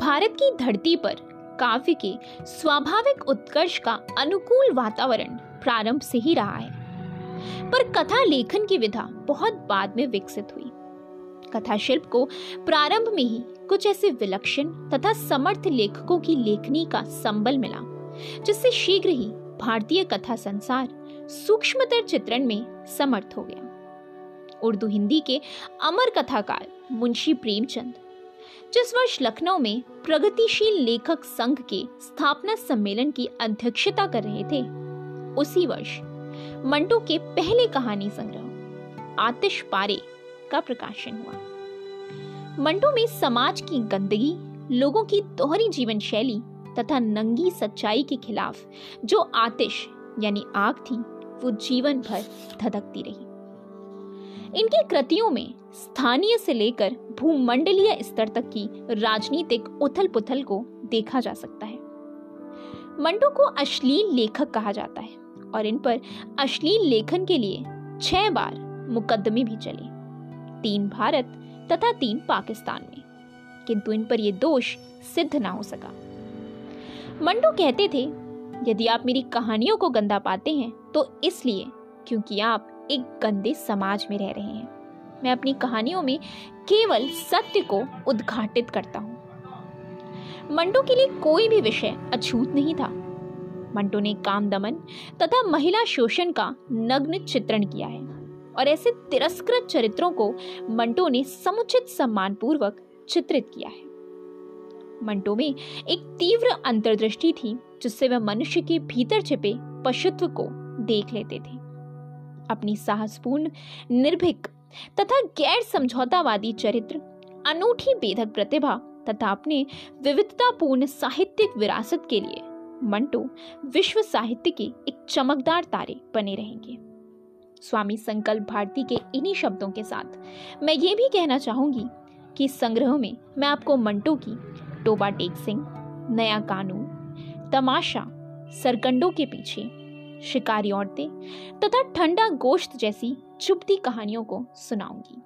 भारत की धरती पर काव्य के स्वाभाविक उत्कर्ष का अनुकूल वातावरण प्रारंभ से ही रहा है। पर कथा लेखन की विधा बहुत बाद में विकसित हुई। कथा शिल्प को प्रारंभ में ही कुछ ऐसे विलक्षण तथा समर्थ लेखकों की लेखनी का संबल मिला, जिससे शीघ्र ही भारतीय कथा संसार सूक्ष्मतर चित्रण में समर्थ हो गया। उर्दू हिंदी के अमर कथाकार मुंशी प्रेमचंद जिस वर्ष लखनऊ में प्रगतिशील लेखक संघ के स्थापना सम्मेलन की अध्यक्षता कर रहे थे, उसी वर्ष मंटो के पहले कहानी संग्रह, आतिश पारे का प्रकाशन हुआ। मंटो में समाज की गंदगी, लोगों की दोहरी जीवन शैली तथा नंगी सच्चाई के खिलाफ जो आतिश यानी आग थी, वो जीवन भर धधकती रही। इनकी कृतियों में स्थानीय से लेकर भूमंडलीय स्तर तक की राजनीतिक उथल पुथल को देखा जा सकता है। मंटो को अश्लील लेखक कहा जाता है और इन पर अश्लील लेखन के लिए छह बार मुकदमे भी चले। तीन भारत तथा तीन पाकिस्तान में। किंतु इन पर यह दोष सिद्ध ना हो सका। मंडो कहते थे, यदि आप मेरी कहानियों को गंदा पाते हैं तो इसलिए क्योंकि आप एक गंदे समाज में रह रहे हैं। मैं अपनी कहानियों में केवल सत्य को उद्घाटित करता हूँ। मंडो के लिए कोई भी विषय अछूत नहीं था। मंटो ने काम दमन तथा महिला शोषण का नग्न चित्रण किया है और ऐसे तिरस्कृत चरित्रों को मंटो ने समुचित सम्मान पूर्वक चित्रित किया है। मंटो में एक तीव्र अंतर्दृष्टि थी, जिससे वह मनुष्य के भीतर छिपे पशुत्व को देख लेते थे। अपनी साहसपूर्ण, निर्भीक तथा गैर समझौतावादी चरित्र, अनूठी बेधक प्रतिभा तथा अपने विविधतापूर्ण साहित्यिक विरासत के लिए मंटो विश्व साहित्य के एक चमकदार तारे बने रहेंगे। स्वामी संकल्प भारती के इन्हीं शब्दों के साथ मैं ये भी कहना चाहूँगी कि संग्रह में मैं आपको मंटो की टोबा टेक सिंह, नया कानून, तमाशा सरकंडों के पीछे शिकारी औरतें तथा ठंडा गोश्त जैसी चुपती कहानियों को सुनाऊँगी।